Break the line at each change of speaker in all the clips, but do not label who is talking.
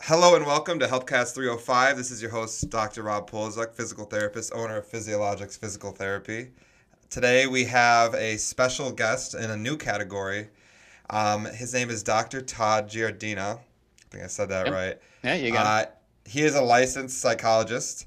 Hello and welcome to Healthcast 305. This is your host, Dr. Rob Poliszuk, physical therapist, owner of Physiologics Physical Therapy. Today we have a special guest in a new category. Um, his name is Dr. Todd Giardina. I think I said that
Yep.
right.
Yeah, you got it.
Uh, he is a licensed psychologist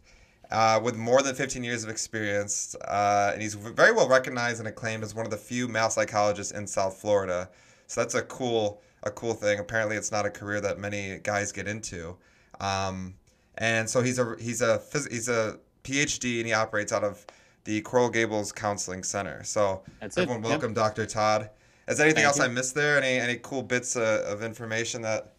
uh, with more than 15 years of experience, uh, and he's very well recognized and acclaimed as one of the few male psychologists in South Florida. So that's a cool, a cool thing. Apparently, it's not a career that many guys get into. Um, and so he's a he's a he's a PhD, and he operates out of the Coral Gables Counseling Center. So
That's it.
everyone,
Yep.
welcome, Dr. Todd. Is there anything
Thank
else
you.
I missed there? Any any cool bits uh, of information that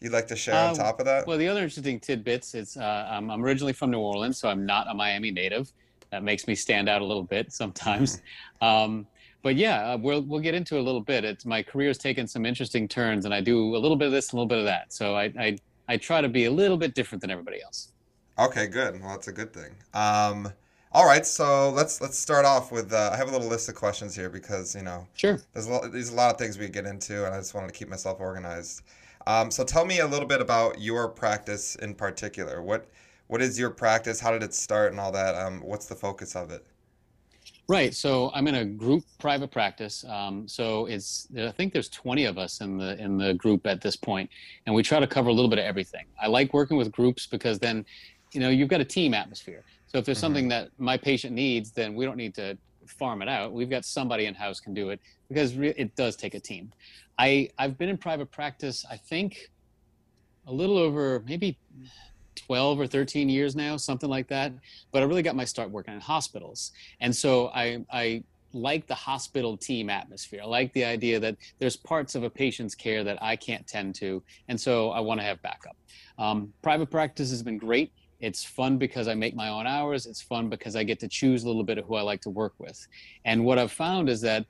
you'd like to share on
Uh,
top of that?
Well, the other interesting tidbits is uh, I'm, I'm originally from New Orleans, so I'm not a Miami native. That makes me stand out a little bit sometimes. um, but yeah, uh, we'll we'll get into it a little bit. It's my career's taken some interesting turns, and I do a little bit of this, a little bit of that. So I I, I try to be a little bit different than everybody else.
Okay, good. Well, that's a good thing. Um, all right, so let's let's start off with. Uh, I have a little list of questions here because you know
Sure.
there's a lot, there's a lot of things we get into, and I just wanted to keep myself organized. Um, so tell me a little bit about your practice in particular. What what is your practice? How did it start, and all that? Um, what's the focus of it?
Right. So I'm in a group private practice. Um, so it's I think there's 20 of us in the in the group at this point, and we try to cover a little bit of everything. I like working with groups because then, you know, you've got a team atmosphere. So if there's
Mhm.
something that my patient needs, then we don't need to farm it out. We've got somebody in house can do it because re- it does take a team. I I've been in private practice. I think a little over maybe 12 or 13 years now, something like that. But I really got my start working in hospitals. And so I, I like the hospital team atmosphere. I like the idea that there's parts of a patient's care that I can't tend to. And so I want to have backup. Um, private practice has been great. It's fun because I make my own hours. It's fun because I get to choose a little bit of who I like to work with. And what I've found is that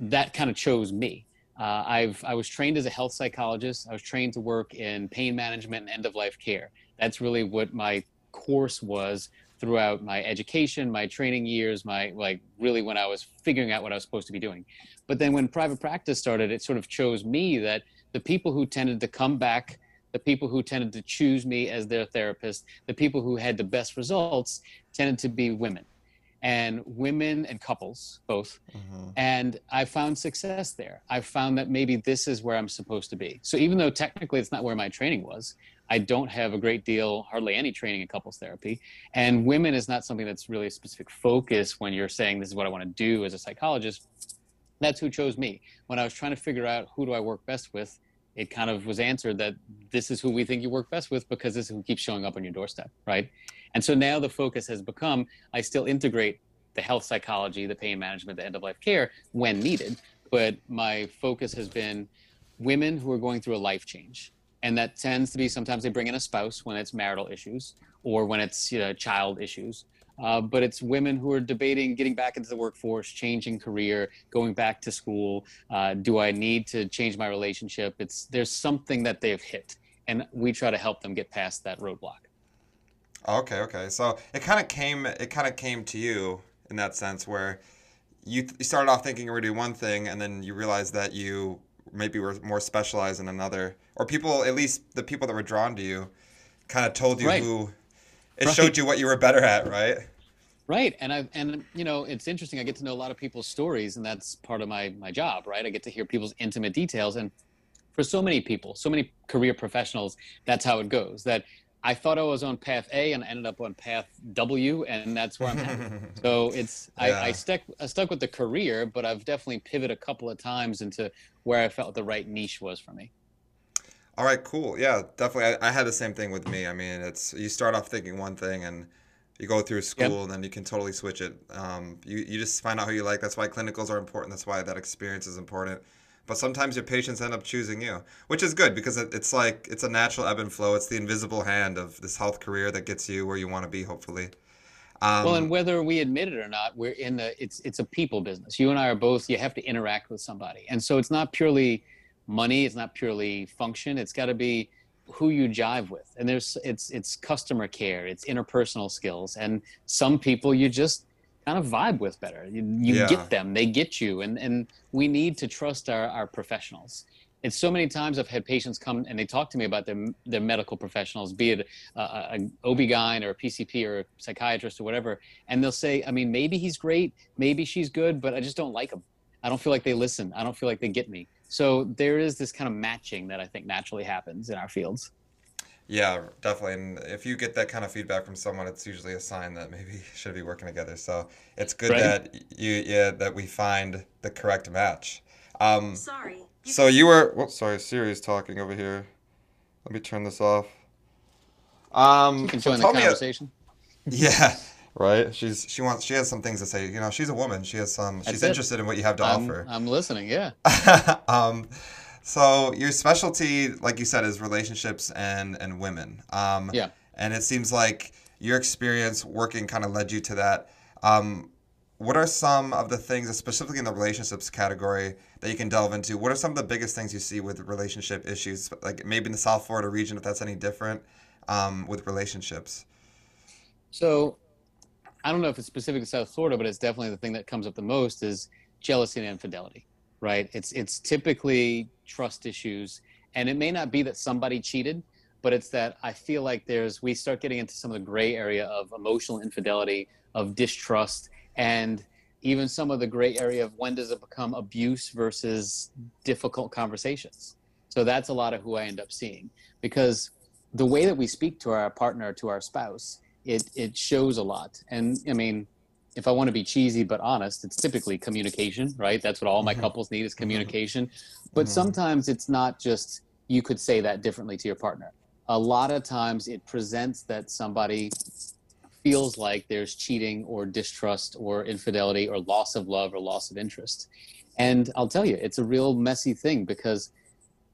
that kind of chose me. Uh, I've I was trained as a health psychologist. I was trained to work in pain management and end of life care. That's really what my course was throughout my education, my training years, my like really when I was figuring out what I was supposed to be doing. But then when private practice started, it sort of chose me that the people who tended to come back, the people who tended to choose me as their therapist, the people who had the best results tended to be women. And women and couples both
Mm-hmm.
and I found success there. I found that maybe this is where I'm supposed to be. So even though technically it's not where my training was, I don't have a great deal, hardly any training in couples therapy. And women is not something that's really a specific focus when you're saying this is what I want to do as a psychologist. That's who chose me. When I was trying to figure out who do I work best with, it kind of was answered that this is who we think you work best with because this is who keeps showing up on your doorstep, right? And so now the focus has become I still integrate the health psychology, the pain management, the end of life care when needed. But my focus has been women who are going through a life change. And that tends to be sometimes they bring in a spouse when it's marital issues or when it's you know, child issues. Uh, but it's women who are debating getting back into the workforce, changing career, going back to school. Uh, do I need to change my relationship? It's there's something that they've hit, and we try to help them get past that roadblock.
Okay, okay. So it kind of came it kind of came to you in that sense where you, you started off thinking you were doing one thing and then you realized that you maybe were more specialized in another or people at least the people that were drawn to you kind of told you
Right.
who it
Right.
showed you what you were better at, right?
Right, and I and you know it's interesting. I get to know a lot of people's stories, and that's part of my my job, right? I get to hear people's intimate details, and for so many people, so many career professionals, that's how it goes. That I thought I was on path A, and I ended up on path W, and that's where I'm at. So it's I, I stuck I stuck with the career, but I've definitely pivoted a couple of times into where I felt the right niche was for me.
All right, cool. Yeah, definitely. I, I had the same thing with me. I mean, it's you start off thinking one thing and you go through school and then you can totally switch it. Um, you, you just find out who you like. That's why clinicals are important. That's why that experience is important. But sometimes your patients end up choosing you, which is good because it, it's like it's a natural ebb and flow. It's the invisible hand of this health career that gets you where you want to be, hopefully. Um,
well, and whether we admit it or not, we're in the it's it's a people business. You and I are both. You have to interact with somebody, and so it's not purely money. It's not purely function. It's got to be who you jive with, and there's it's it's customer care, it's interpersonal skills, and some people you just kind of vibe with better. You, you
Yeah.
get them, they get you, and and we need to trust our our professionals. it's so many times I've had patients come and they talk to me about their their medical professionals, be it a, an OB-GYN or a PCP or a psychiatrist or whatever, and they'll say, I mean, maybe he's great, maybe she's good, but I just don't like him. I don't feel like they listen. I don't feel like they get me. So there is this kind of matching that I think naturally happens in our fields.
Yeah, definitely. And if you get that kind of feedback from someone, it's usually a sign that maybe you should be working together. So it's good right. that you yeah that we find the correct match. Um, Sorry. So you were. Oh, sorry. Siri's talking over here. Let me turn this off. Um,
you can so join the conversation.
A, yeah. Right. She's she wants she has some things to say. You know, she's a woman. She has some. She's it. interested in what you have to
I'm,
offer.
I'm listening. Yeah.
um, so your specialty, like you said, is relationships and and women. Um,
yeah.
And it seems like your experience working kind of led you to that. Um, what are some of the things, specifically in the relationships category, that you can delve into? What are some of the biggest things you see with relationship issues, like maybe in the South Florida region, if that's any different, um, with relationships?
So, I don't know if it's specific to South Florida, but it's definitely the thing that comes up the most is jealousy and infidelity, right? It's it's typically trust issues, and it may not be that somebody cheated, but it's that I feel like there's we start getting into some of the gray area of emotional infidelity, of distrust, and even some of the gray area of when does it become abuse versus difficult conversations. So that's a lot of who I end up seeing because the way that we speak to our partner, to our spouse, it it shows a lot. And I mean, if I want to be cheesy but honest, it's typically communication, right? That's what all my mm-hmm. couples need is mm-hmm. communication. But mm-hmm. sometimes it's not just you could say that differently to your partner. A lot of times it presents that somebody feels like there's cheating or distrust or infidelity or loss of love or loss of interest. And I'll tell you, it's a real messy thing because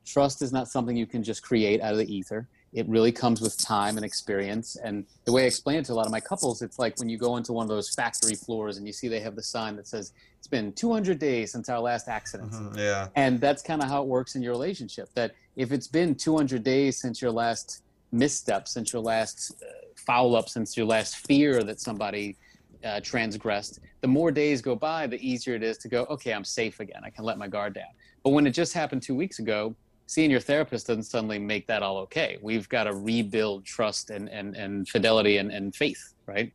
trust is not something you can just create out of the ether. It really comes with time and experience. And the way I explain it to a lot of my couples, it's like when you go into one of those factory floors and you see they have the sign that says, it's been 200 days since our last accident.
Mm-hmm, yeah.
And that's kind of how it works in your relationship. That if it's been 200 days since your last misstep, since your last uh, foul up since your last fear that somebody uh, transgressed, the more days go by, the easier it is to go, okay, I'm safe again. I can let my guard down. But when it just happened two weeks ago, seeing your therapist doesn't suddenly make that all okay. We've got to rebuild trust and, and, and fidelity and, and faith, right?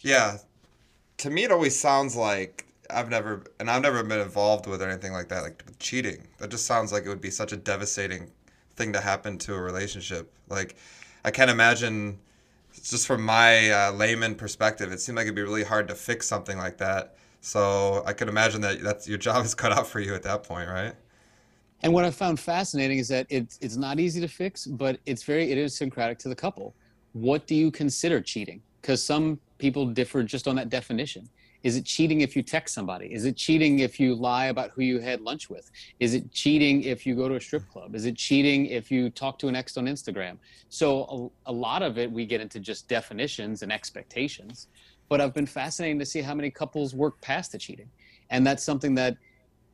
Yeah. To me, it always sounds like I've never, and I've never been involved with or anything like that, like cheating. That just sounds like it would be such a devastating thing to happen to a relationship. Like, I can't imagine just from my uh, layman perspective, it seemed like it'd be really hard to fix something like that. So I could imagine that that's your job is cut out for you at that point, right?
And what I found fascinating is that it's it's not easy to fix, but it's very idiosyncratic to the couple. What do you consider cheating? Because some people differ just on that definition. Is it cheating if you text somebody? Is it cheating if you lie about who you had lunch with? Is it cheating if you go to a strip club? Is it cheating if you talk to an ex on Instagram? So a, a lot of it we get into just definitions and expectations. But I've been fascinating to see how many couples work past the cheating. And that's something that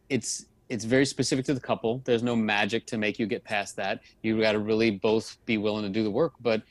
it's it's very specific to the couple. There's no magic to make you get past that. You got to really both be willing to do the work. But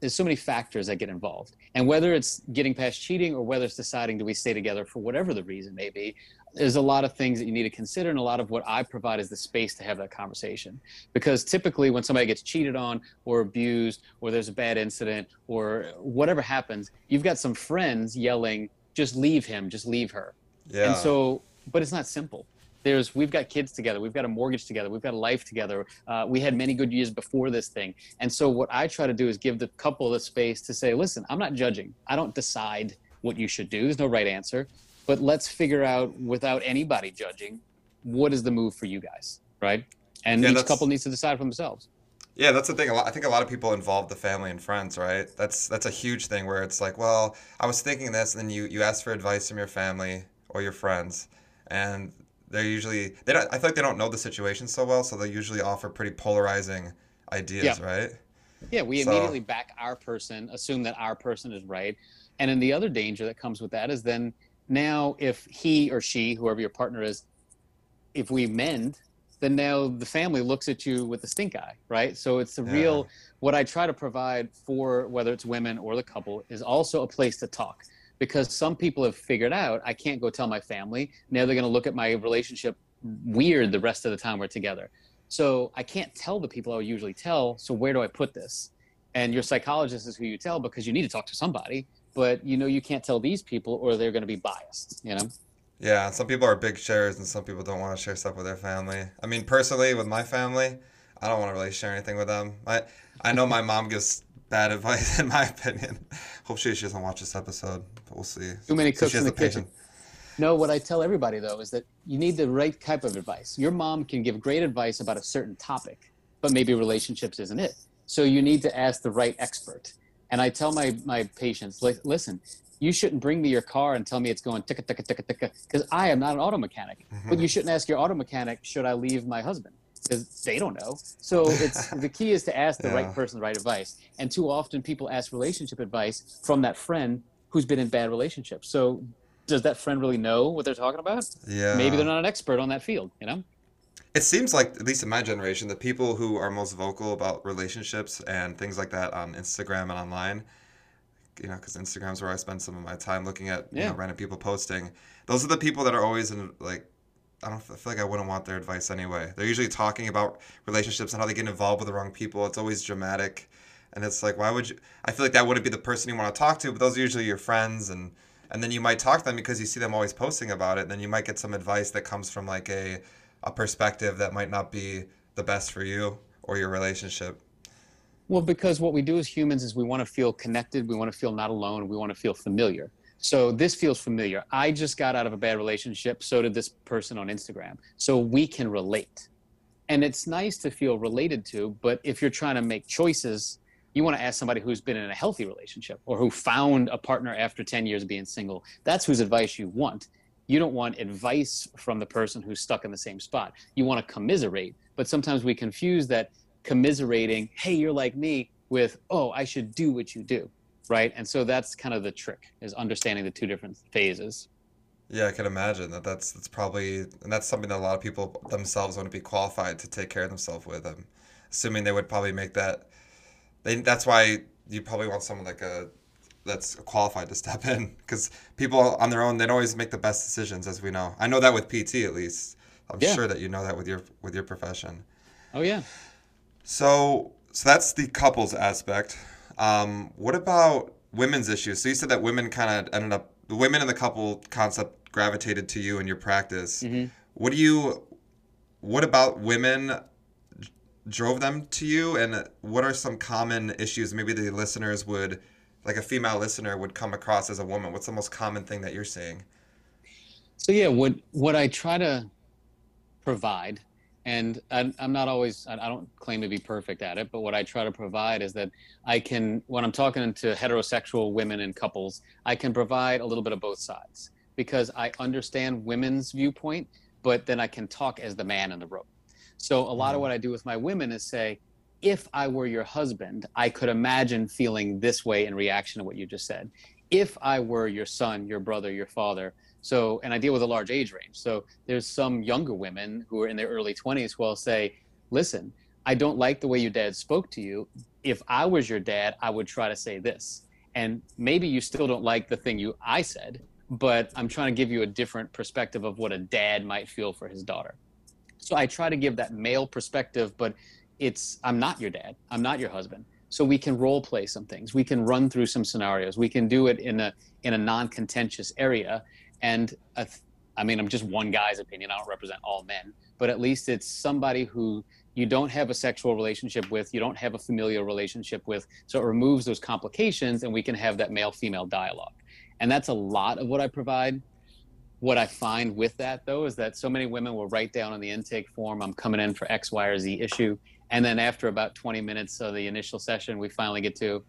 there's so many factors that get involved. And whether it's getting past cheating or whether it's deciding do we stay together for whatever the reason may be, there's a lot of things that you need to consider and a lot of what I provide is the space to have that conversation. Because typically when somebody gets cheated on or abused or there's a bad incident or whatever happens, you've got some friends yelling, just leave him, just leave her. Yeah. And so, but it's not simple there's we've got kids together we've got a mortgage together we've got a life together. Uh, we had many good years before this thing. And so what i try to do is give the couple the space to say listen i'm not judging. I don't decide what you should do. There's no right answer. But let's figure out without anybody judging what is the move for you guys right? And yeah, each couple needs to decide for themselves.
Yeah, that's the thing. I think a lot of people involve the family and friends, right? That's that's a huge thing where it's like, well, I was thinking this, and then you you ask for advice from your family or your friends, and they're usually they don't. I feel like they don't know the situation so well, so they usually offer pretty polarizing ideas, yeah. right?
Yeah, we so, immediately back our person, assume that our person is right, and then the other danger that comes with that is then now if he or she, whoever your partner is, if we mend, then now the family looks at you with the stink eye, right? So it's a yeah. real. What I try to provide for whether it's women or the couple is also a place to talk because some people have figured out I can't go tell my family. Now they're going to look at my relationship weird the rest of the time we're together. So I can't tell the people I would usually tell. So where do I put this? And your psychologist is who you tell because you need to talk to somebody. But you know you can't tell these people or they're going to be biased. You know.
Yeah, some people are big sharers and some people don't want to share stuff with their family. I mean, personally, with my family, I don't want to really share anything with them. I I know my mom gives bad advice in my opinion. Hopefully she doesn't watch this episode, but we'll see.
Too many cooks in the kitchen. No, what I tell everybody though is that you need the right type of advice. Your mom can give great advice about a certain topic, but maybe relationships isn't it. So you need to ask the right expert. And I tell my my patients, listen, you shouldn't bring me your car and tell me it's going ticka ticka ticka ticka because I am not an auto mechanic. Mm-hmm. But you shouldn't ask your auto mechanic, should I leave my husband? Because they don't know. So it's the key is to ask the yeah. right person the right advice. And too often people ask relationship advice from that friend who's been in bad relationships. So does that friend really know what they're talking about?
Yeah.
Maybe they're not an expert on that field, you know?
It seems like, at least in my generation, the people who are most vocal about relationships and things like that on Instagram and online, you know, because Instagram's where I spend some of my time looking at yeah. you know, random people posting. Those are the people that are always in like, I don't I feel like I wouldn't want their advice anyway. They're usually talking about relationships and how they get involved with the wrong people. It's always dramatic, and it's like, why would you? I feel like that wouldn't be the person you want to talk to, but those are usually your friends and and then you might talk to them because you see them always posting about it and then you might get some advice that comes from like a a perspective that might not be the best for you or your relationship
well because what we do as humans is we want to feel connected we want to feel not alone we want to feel familiar so this feels familiar i just got out of a bad relationship so did this person on instagram so we can relate and it's nice to feel related to but if you're trying to make choices you want to ask somebody who's been in a healthy relationship or who found a partner after 10 years of being single. That's whose advice you want. You don't want advice from the person who's stuck in the same spot. You want to commiserate. But sometimes we confuse that commiserating, hey, you're like me, with, oh, I should do what you do. Right. And so that's kind of the trick is understanding the two different phases.
Yeah, I can imagine that. That's that's probably and that's something that a lot of people themselves want to be qualified to take care of themselves with. I'm assuming they would probably make that they that's why you probably want someone like a that's qualified to step in because people on their own they don't always make the best decisions as we know. I know that with PT at least. I'm yeah. sure that you know that with your with your profession.
Oh yeah.
So so that's the couples aspect. Um, what about women's issues? So you said that women kind of ended up the women in the couple concept gravitated to you in your practice. Mm-hmm. What do you what about women drove them to you and what are some common issues maybe the listeners would like a female listener would come across as a woman what's the most common thing that you're seeing
so yeah what what i try to provide and I, am not always i don't claim to be perfect at it but what i try to provide is that i can when i'm talking to heterosexual women and couples i can provide a little bit of both sides because i understand women's viewpoint but then i can talk as the man in the room so a lot of mm-hmm. what I do with my women is say, if I were your husband, I could imagine feeling this way in reaction to what you just said. If I were your son, your brother, your father, so, and I deal with a large age range. So there's some younger women who are in their early 20s who will say, listen, I don't like the way your dad spoke to you. If I was your dad, I would try to say this. And maybe you still don't like the thing you I said, but I'm trying to give you a different perspective of what a dad might feel for his daughter. So I try to give that male perspective, but it's I'm not your dad. I'm not your husband. So we can role play some things. We can run through some scenarios. We can do it in a in a non-contentious area. And I mean, I'm just one guy's opinion. I don't represent all men, but at least it's somebody who you don't have a sexual relationship with, you don't have a familial relationship with. So it removes those complications, and we can have that male-female dialogue. And that's a lot of what I provide what I find with that though is that so many women will write down on the intake form, I'm coming in for X, Y, or Z issue. And then after about 20 minutes of the initial session, we finally get to,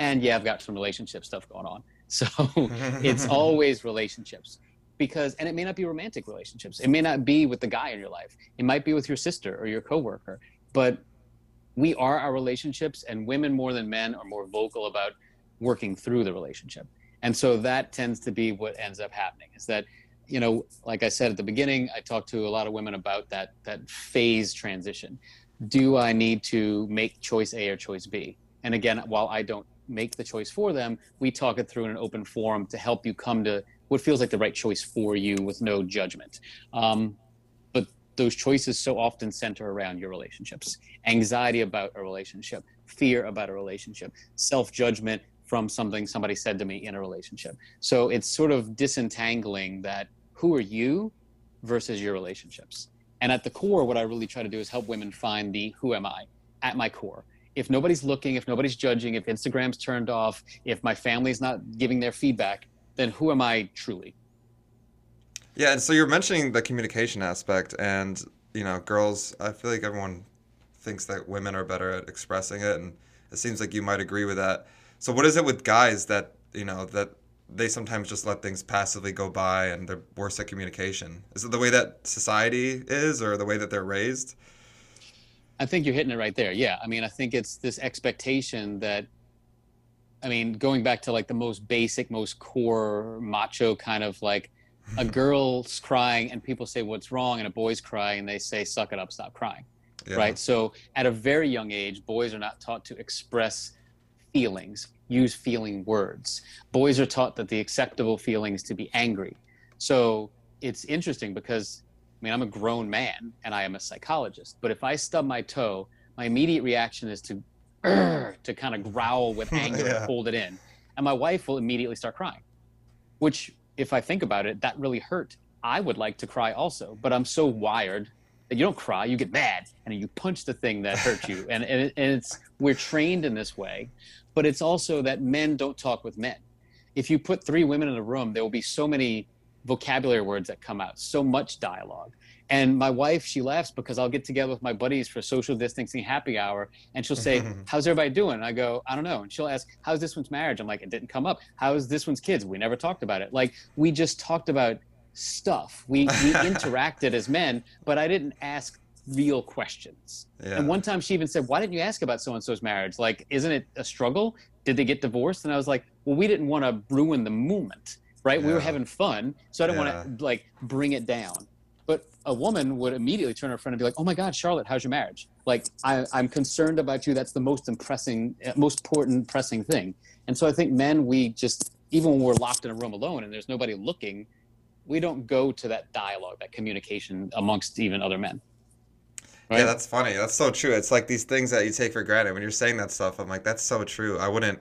and yeah, I've got some relationship stuff going on. So it's always relationships because, and it may not be romantic relationships. It may not be with the guy in your life. It might be with your sister or your coworker, but we are our relationships and women more than men are more vocal about working through the relationship. And so that tends to be what ends up happening is that you know, like I said at the beginning, I talked to a lot of women about that that phase transition. Do I need to make choice A or choice B? And again, while I don't make the choice for them, we talk it through in an open forum to help you come to what feels like the right choice for you with no judgment. Um, but those choices so often center around your relationships. Anxiety about a relationship fear about a relationship self-judgment from something somebody said to me in a relationship. So it's sort of disentangling that who are you versus your relationships. And at the core what i really try to do is help women find the who am i at my core if nobody's looking if nobody's judging if instagram's turned off if my family's not giving their feedback then who am i truly
yeah, and so you're mentioning the communication aspect, and you know, girls. I feel like everyone thinks that women are better at expressing it, and it seems like you might agree with that. So, what is it with guys that you know that they sometimes just let things passively go by, and they're worse at communication? Is it the way that society is, or the way that they're raised?
I think you're hitting it right there. Yeah, I mean, I think it's this expectation that I mean, going back to like the most basic, most core macho kind of like a girl's crying and people say what's wrong and a boy's crying and they say suck it up stop crying. Yeah. right? So at a very young age boys are not taught to express feelings use feeling words. Boys are taught that the acceptable feeling is to be angry. So it's interesting because i mean i'm a grown man and i am a psychologist but if i stub my toe my immediate reaction is to to kind of growl with anger yeah. and hold it in and my wife will immediately start crying which if I think about it, that really hurt. I would like to cry also, but I'm so wired that you don't cry, you get mad and you punch the thing that hurt you. and, and, and it's, we're trained in this way, but it's also that men don't talk with men. If you put three women in a room, there will be so many vocabulary words that come out, so much dialogue. And my wife, she laughs because I'll get together with my buddies for social distancing happy hour, and she'll say, "How's everybody doing?" And I go, "I don't know." And she'll ask, "How's this one's marriage?" I'm like, "It didn't come up." How's this one's kids? We never talked about it. Like we just talked about stuff. We we interacted as men, but I didn't ask real questions. Yeah. And one time she even said, "Why didn't you ask about so and so's marriage? Like, isn't it a struggle? Did they get divorced?" And I was like, "Well, we didn't want to ruin the moment." Right? Yeah. We were having fun, so I don't yeah. want to like bring it down. But a woman would immediately turn to her friend and be like, "Oh my God, Charlotte, how's your marriage? Like, I, I'm concerned about you. That's the most impressing, uh, most important, pressing thing." And so I think men, we just even when we're locked in a room alone and there's nobody looking, we don't go to that dialogue, that communication amongst even other men.
Right? Yeah, that's funny. That's so true. It's like these things that you take for granted. When you're saying that stuff, I'm like, that's so true. I wouldn't,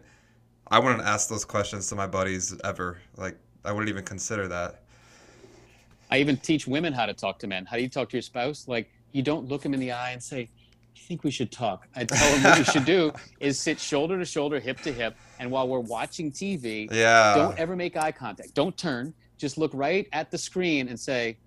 I wouldn't ask those questions to my buddies ever. Like, I wouldn't even consider that.
I even teach women how to talk to men. How do you talk to your spouse? Like you don't look them in the eye and say, I think we should talk. I tell them what you should do is sit shoulder to shoulder, hip to hip, and while we're watching TV,
yeah.
don't ever make eye contact. Don't turn. Just look right at the screen and say,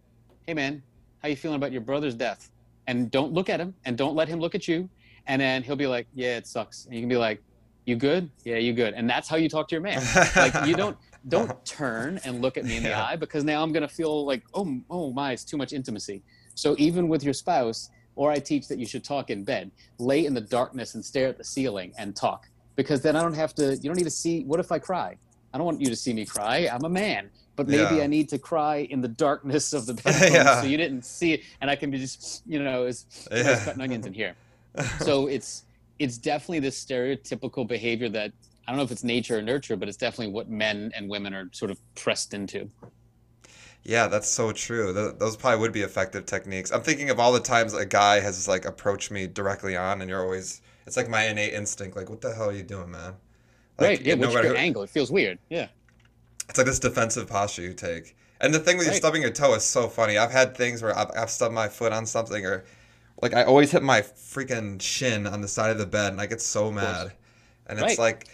"Hey man, how you feeling about your brother's death?" And don't look at him and don't let him look at you. And then he'll be like, "Yeah, it sucks." And you can be like, "You good? Yeah, you good." And that's how you talk to your man. Like you don't don't turn and look at me in the yeah. eye because now I'm going to feel like, oh, oh my, it's too much intimacy. So even with your spouse, or I teach that you should talk in bed, lay in the darkness and stare at the ceiling and talk because then I don't have to, you don't need to see, what if I cry? I don't want you to see me cry. I'm a man. But maybe yeah. I need to cry in the darkness of the bedroom yeah. so you didn't see it. And I can be just, you know, as yeah. cutting onions in here. So it's, it's definitely this stereotypical behavior that I don't know if it's nature or nurture, but it's definitely what men and women are sort of pressed into.
Yeah, that's so true. those probably would be effective techniques. I'm thinking of all the times a guy has like approached me directly on, and you're always it's like my innate instinct, like, what the hell are you doing, man?
Like, right. Yeah. What's your angle? It feels weird. Yeah.
It's like this defensive posture you take. And the thing with right. you stubbing your toe is so funny. I've had things where I've, I've stubbed my foot on something, or like I always hit my freaking shin on the side of the bed, and I get so mad. And it's right. like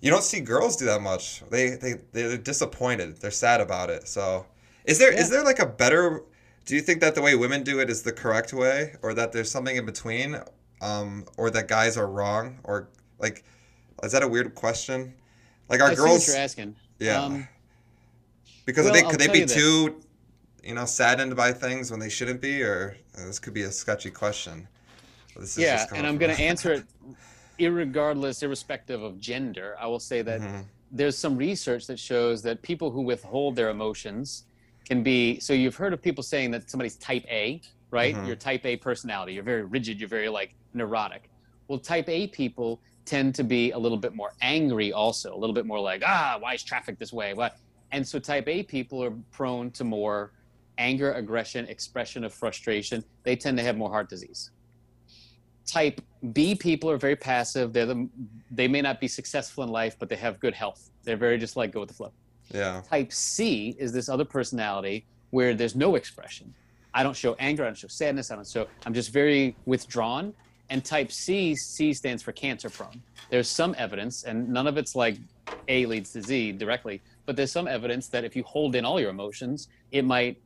you don't see girls do that much. They they they're disappointed. They're sad about it. So, is there yeah. is there like a better? Do you think that the way women do it is the correct way, or that there's something in between, um, or that guys are wrong, or like, is that a weird question? Like,
I
girls?
you're asking.
Yeah. Um, because well, they could I'll they be too, you know, saddened by things when they shouldn't be, or uh, this could be a sketchy question.
yeah, and I'm going to answer it irregardless, irrespective of gender, I will say that mm-hmm. there's some research that shows that people who withhold their emotions can be. So you've heard of people saying that somebody's type A, right? Mm-hmm. You're type A personality. You're very rigid. You're very like neurotic. Well, type A people tend to be a little bit more angry, also a little bit more like, ah, why is traffic this way? What? And so type A people are prone to more anger, aggression, expression of frustration, they tend to have more heart disease. Type B people are very passive. They're the, they may not be successful in life, but they have good health. They're very just like go with the flow.
Yeah.
Type C is this other personality where there's no expression. I don't show anger. I don't show sadness. I don't show. I'm just very withdrawn. And type C, C stands for cancer prone. There's some evidence, and none of it's like A leads to Z directly, but there's some evidence that if you hold in all your emotions, it might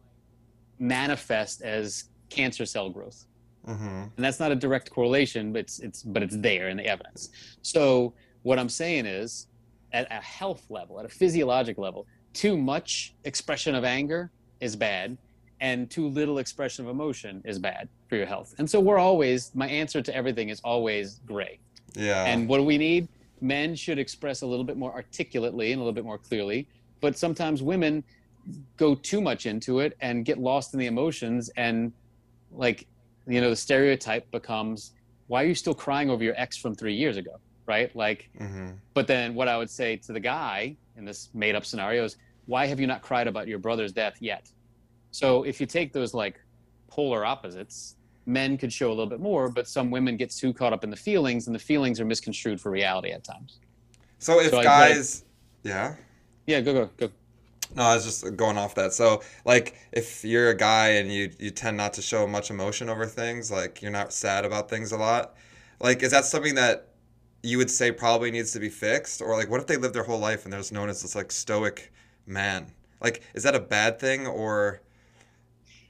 manifest as cancer cell growth.
Mm-hmm.
And that's not a direct correlation, but it's, it's but it's there in the evidence. So what I'm saying is, at a health level, at a physiologic level, too much expression of anger is bad, and too little expression of emotion is bad for your health. And so we're always my answer to everything is always gray.
Yeah.
And what do we need? Men should express a little bit more articulately and a little bit more clearly, but sometimes women go too much into it and get lost in the emotions and like you know the stereotype becomes why are you still crying over your ex from 3 years ago, right? Like
mm-hmm.
but then what I would say to the guy in this made up scenario is why have you not cried about your brother's death yet? So if you take those like polar opposites, men could show a little bit more, but some women get too caught up in the feelings, and the feelings are misconstrued for reality at times.
So if
So I-
guys, yeah.
Yeah, go go go.
No, I was just going off that. So, like, if you're a guy and you you tend not to show much emotion over things, like you're not sad about things a lot, like, is that something that you would say probably needs to be fixed, or like, what if they live their whole life and they're just known as this like stoic man? Like, is that a bad thing, or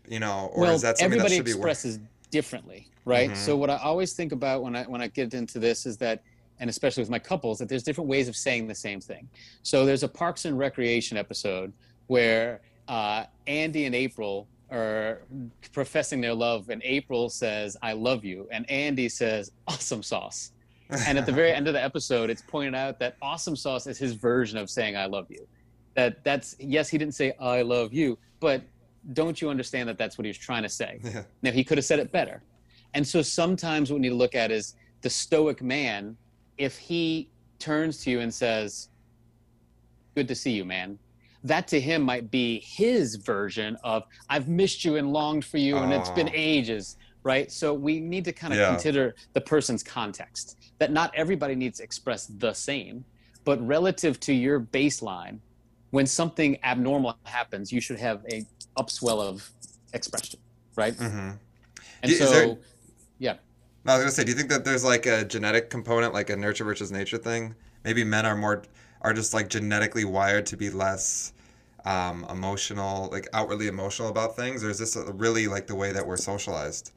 you know, or
well,
is that something that should be work?
expresses differently, right?
Mhm.
So what I always think about when I when I get into this is that, and especially with my couples, that there's different ways of saying the same thing. So there's a Parks and Recreation episode where uh, Andy and April are professing their love, and April says, "I love you," and Andy says, "Awesome sauce." and at the very end of the episode it's pointed out that awesome sauce is his version of saying i love you that that's yes he didn't say i love you but don't you understand that that's what he was trying to say
yeah.
now he could have said it better and so sometimes what we need to look at is the stoic man if he turns to you and says good to see you man that to him might be his version of i've missed you and longed for you and it's been
Oh.
ages right so we need to kind of
Yeah.
consider the person's context that not everybody needs to express the same but relative to your baseline when something abnormal happens you should have a upswell of expression right
hmm
and
Is
so
there-
yeah
No, I was gonna say, do you think that there's like a genetic component, like a nurture versus nature thing? Maybe men are more are just like genetically wired to be less um, emotional, like outwardly emotional about things, or is this really like the way that we're socialized?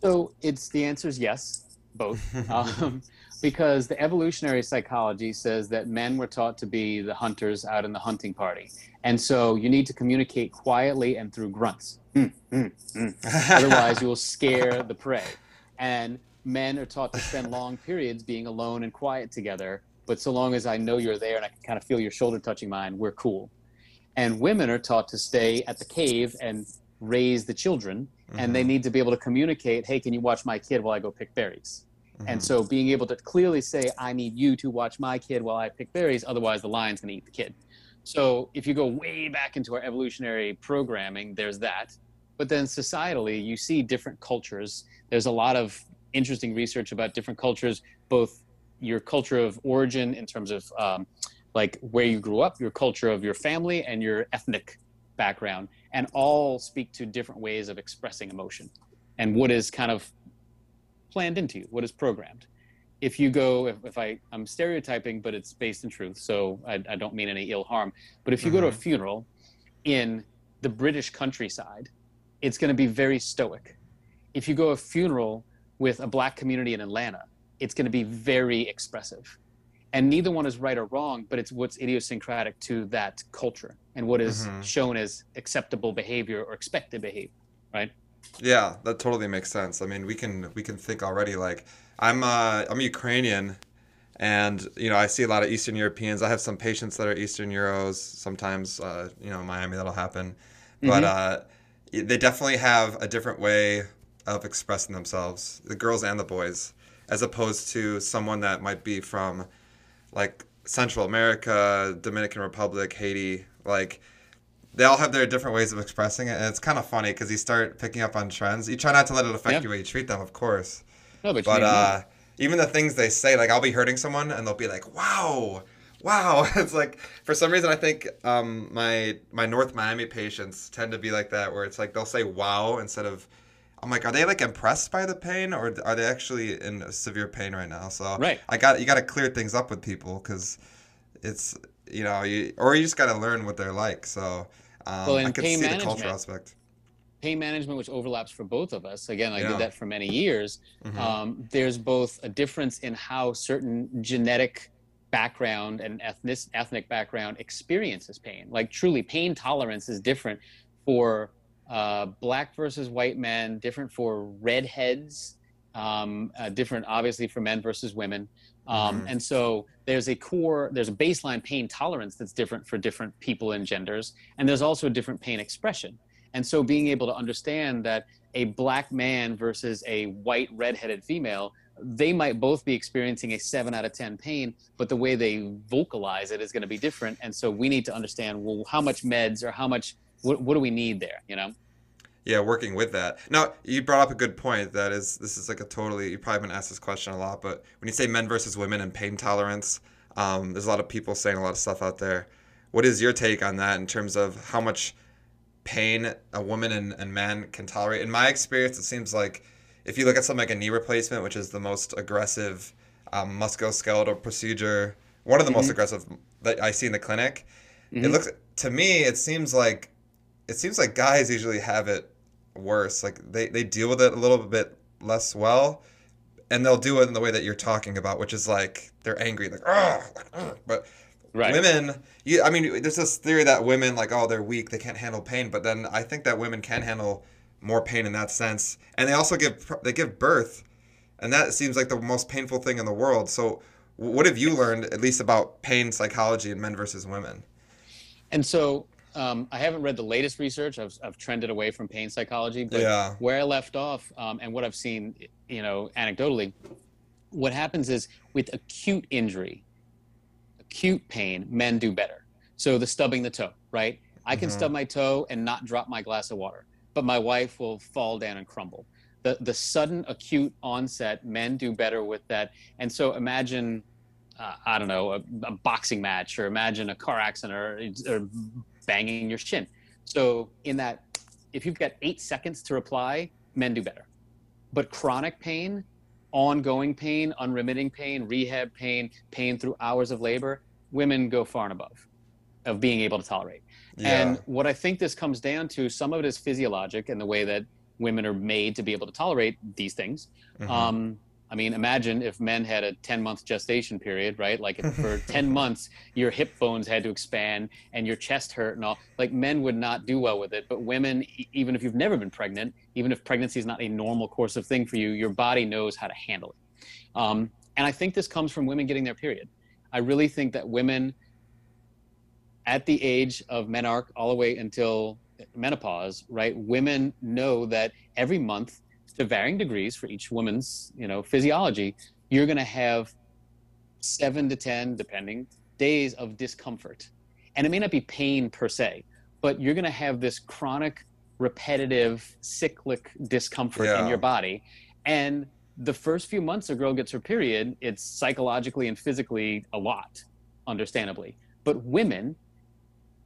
So it's the answer is yes, both, um, because the evolutionary psychology says that men were taught to be the hunters out in the hunting party, and so you need to communicate quietly and through grunts. Mm, mm, mm. Otherwise, you will scare the prey. And men are taught to spend long periods being alone and quiet together. But so long as I know you're there and I can kind of feel your shoulder touching mine, we're cool. And women are taught to stay at the cave and raise the children and they need to be able to communicate hey can you watch my kid while i go pick berries and
Mhm.
so being able to clearly say i need you to watch my kid while i pick berries otherwise the lion's going to eat the kid. So if you go way back into our evolutionary programming there's that. But then societally you see different cultures. There's a lot of interesting research about different cultures both your culture of origin in terms of um, like where you grew up your culture of your family and your ethnic background and all speak to different ways of expressing emotion. And what is kind of planned into you, what is programmed. If you go, if, if I, I'm stereotyping, but it's based in truth, so I, I don't mean any ill harm. But if you go to a
Mhm.
funeral in the British countryside, it's going to be very stoic. If you go to a funeral with a black community in Atlanta, it's going to be very expressive. And neither one is right or wrong, but it's what's idiosyncratic to that culture and what is
Mhm.
shown as acceptable behavior or expected behavior, right?
Yeah, that totally makes sense. I mean, we can we can think already. Like, I'm uh, I'm Ukrainian, and you know I see a lot of Eastern Europeans. I have some patients that are Eastern Euros. Sometimes, uh, you know, Miami that'll happen, but
Mhm.
uh, they definitely have a different way of expressing themselves, the girls and the boys, as opposed to someone that might be from like Central America, Dominican Republic, Haiti, like they all have their different ways of expressing it, and it's kind of funny because you start picking up on trends. You try not to let it affect
Yeah.
you way you treat them, of course.
No, but,
But uh, even the things they say, like I'll be hurting someone, and they'll be like, "Wow, wow." It's like for some reason I think um, my my North Miami patients tend to be like that, where it's like they'll say "wow" instead of. I'm like, are they like impressed by the pain, or are they actually in severe pain right now? So
Right.
I got you got to clear things up with people because it's you know you or you just got to learn what they're like. So um,
Well,
I
in
can
pain
see the cultural aspect.
pain management, which overlaps for both of us. Again, I
Yeah.
did that for many years.
Mhm.
Um, there's both a difference in how certain genetic background and ethnic ethnic background experiences pain. Like truly, pain tolerance is different for uh, black versus white men, different for redheads, um, uh, different obviously for men versus women. Um,
Mhm.
And so there's a core, there's a baseline pain tolerance that's different for different people and genders, and there's also a different pain expression. And so being able to understand that a black man versus a white redheaded female, they might both be experiencing a seven out of 10 pain, but the way they vocalize it is going to be different. And so we need to understand, well, how much meds or how much, what, what do we need there, you know?
Yeah, working with that. Now, you brought up a good point. That is, this is like a totally. You probably been asked this question a lot, but when you say men versus women and pain tolerance, um, there's a lot of people saying a lot of stuff out there. What is your take on that in terms of how much pain a woman and, and man can tolerate? In my experience, it seems like if you look at something like a knee replacement, which is the most aggressive um, musculoskeletal procedure, one of the most
Mhm.
aggressive that I see in the clinic, it
Mhm.
looks to me it seems like it seems like guys usually have it worse. Like they, they deal with it a little bit less well and they'll do it in the way that you're talking about which is like they're angry like "Ugh," like, but
Right.
women you i mean there's this theory that women like oh they're weak they can't handle pain but then i think that women can handle more pain in that sense. And they also give they give birth and that seems like the most painful thing in the world. So what have you learned at least about pain psychology in men versus women?
And so um, I haven't read the latest research. I've, I've trended away from pain psychology, but
Yeah.
where I left off um, and what I've seen, you know, anecdotally, what happens is with acute injury, acute pain, men do better. So the stubbing the toe, right? I can
Mhm.
stub my toe and not drop my glass of water, but my wife will fall down and crumble. The, the sudden acute onset, men do better with that. And so imagine, uh, I don't know, a, a boxing match, or imagine a car accident, or, or banging your shin. So in that, if you've got eight seconds to reply, men do better. But chronic pain, ongoing pain, unremitting pain, rehab pain, pain through hours of labor, women go far and above of being able to tolerate.
yeah
And what I think this comes down to, some of it is physiologic and the way that women are made to be able to tolerate these things.
Mhm.
Um, I mean, imagine if men had a 10 month gestation period, right? Like if for 10 months your hip bones had to expand and your chest hurt and all. Like men would not do well with it. But women, even if you've never been pregnant, even if pregnancy is not a normal course of thing for you, your body knows how to handle it. Um, and I think this comes from women getting their period. I really think that women at the age of menarche all the way until menopause, right? Women know that every month, to varying degrees for each woman's, you know, physiology, you're going to have seven to ten, depending, days of discomfort, and it may not be pain per se, but you're going to have this chronic, repetitive, cyclic discomfort in your body, and the first few months a girl gets her period, it's psychologically and physically a lot, understandably. But women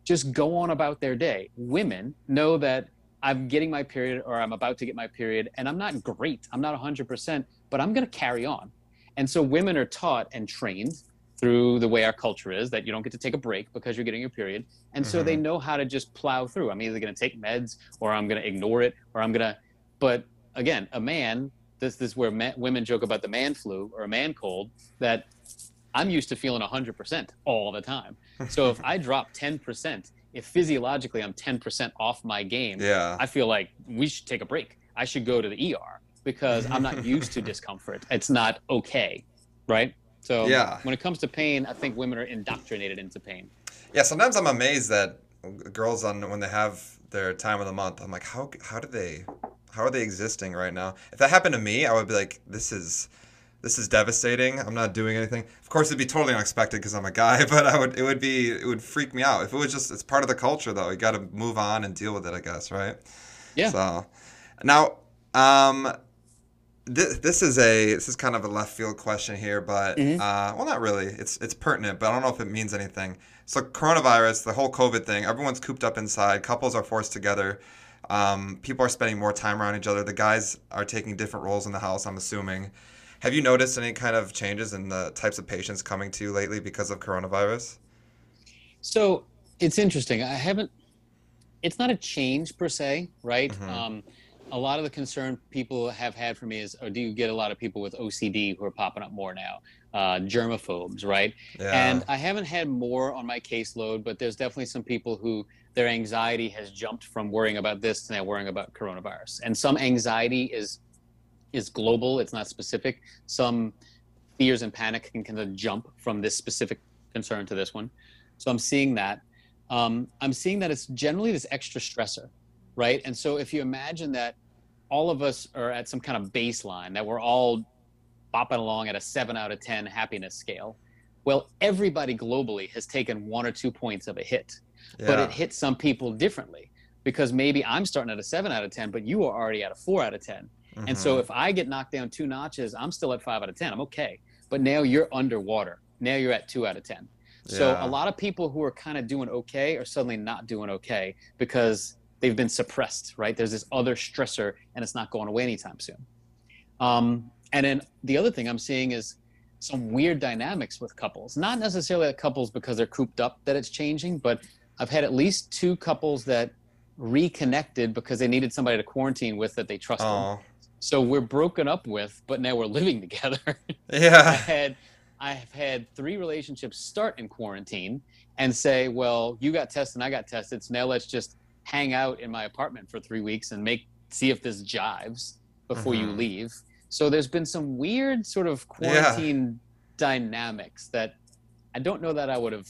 just go on about their day. Women know that I'm getting my period or I'm about to get my period and I'm not great. I'm not 100%, but I'm going to carry on. And so women are taught and trained through the way our culture is that you don't get to take a break because you're getting your period. And so they mm-hmm. know how to just plow through. I'm either going to take meds or I'm going to ignore it or I'm going to. But again, a man, this, this is where men, women joke about the man flu or a man cold, that I'm used to feeling 100% all the time. So if I drop 10%, if physiologically I'm 10% off my game,
yeah
I feel like we should take a break. I should go to the ER because I'm not used to discomfort. It's not okay, right? So
Yeah.
when it comes to pain, I think women are indoctrinated into pain.
Yeah, sometimes I'm amazed that girls on when they have their time of the month, I'm like, how how do they how are they existing right now? If that happened to me, I would be like, this is this is devastating. I'm not doing anything. Of course, it'd be totally unexpected because I'm a guy, but I would it would be it would freak me out if it was just it's part of the culture though. You got to move on and deal with it, I guess, right?
Yeah.
So now, um, this, this is a this is kind of a left field question here, but
Mhm.
uh, well, not really. It's it's pertinent, but I don't know if it means anything. So coronavirus, the whole COVID thing, everyone's cooped up inside. Couples are forced together. Um, people are spending more time around each other. The guys are taking different roles in the house. I'm assuming. Have you noticed any kind of changes in the types of patients coming to you lately because of coronavirus?
So it's interesting. I haven't. It's not a change per se, right?
Mhm.
Um, a lot of the concern people have had for me is, or do you get a lot of people with OCD who are popping up more now? Uh, germaphobes, right?
Yeah.
And I haven't had more on my caseload, but there's definitely some people who their anxiety has jumped from worrying about this to now worrying about coronavirus. And some anxiety is is global; it's not specific. Some fears and panic can kind of jump from this specific concern to this one. So I'm seeing that. Um, I'm seeing that it's generally this extra stressor, right? And so if you imagine that all of us are at some kind of baseline, that we're all bopping along at a seven out of 10 happiness scale, well, everybody globally has taken one or two points of a hit, but it hits some people differently because maybe I'm starting at a seven out of 10, but you are already at a four out of 10. And so
Mhm.
if I get knocked down two notches, I'm still at five out of 10. I'm okay. But now you're underwater. Now you're at two out of 10. So
Yeah.
a lot of people who are kind of doing okay are suddenly not doing okay because they've been suppressed, right? There's this other stressor and it's not going away anytime soon. Um, and then the other thing I'm seeing is some weird dynamics with couples. Not necessarily at couples because they're cooped up that it's changing, but I've had at least two couples that reconnected because they needed somebody to quarantine with that they trusted.
oh
So we're broken up with, but now we're living together. Yeah. I
yeah
had I have had three relationships start in quarantine and say, well, you got tested and I got tested, so now let's just hang out in my apartment for three weeks and make see if this jives before you
Mhm.
leave. So there's been some weird sort of
Yeah.
quarantine dynamics that I don't know that I would have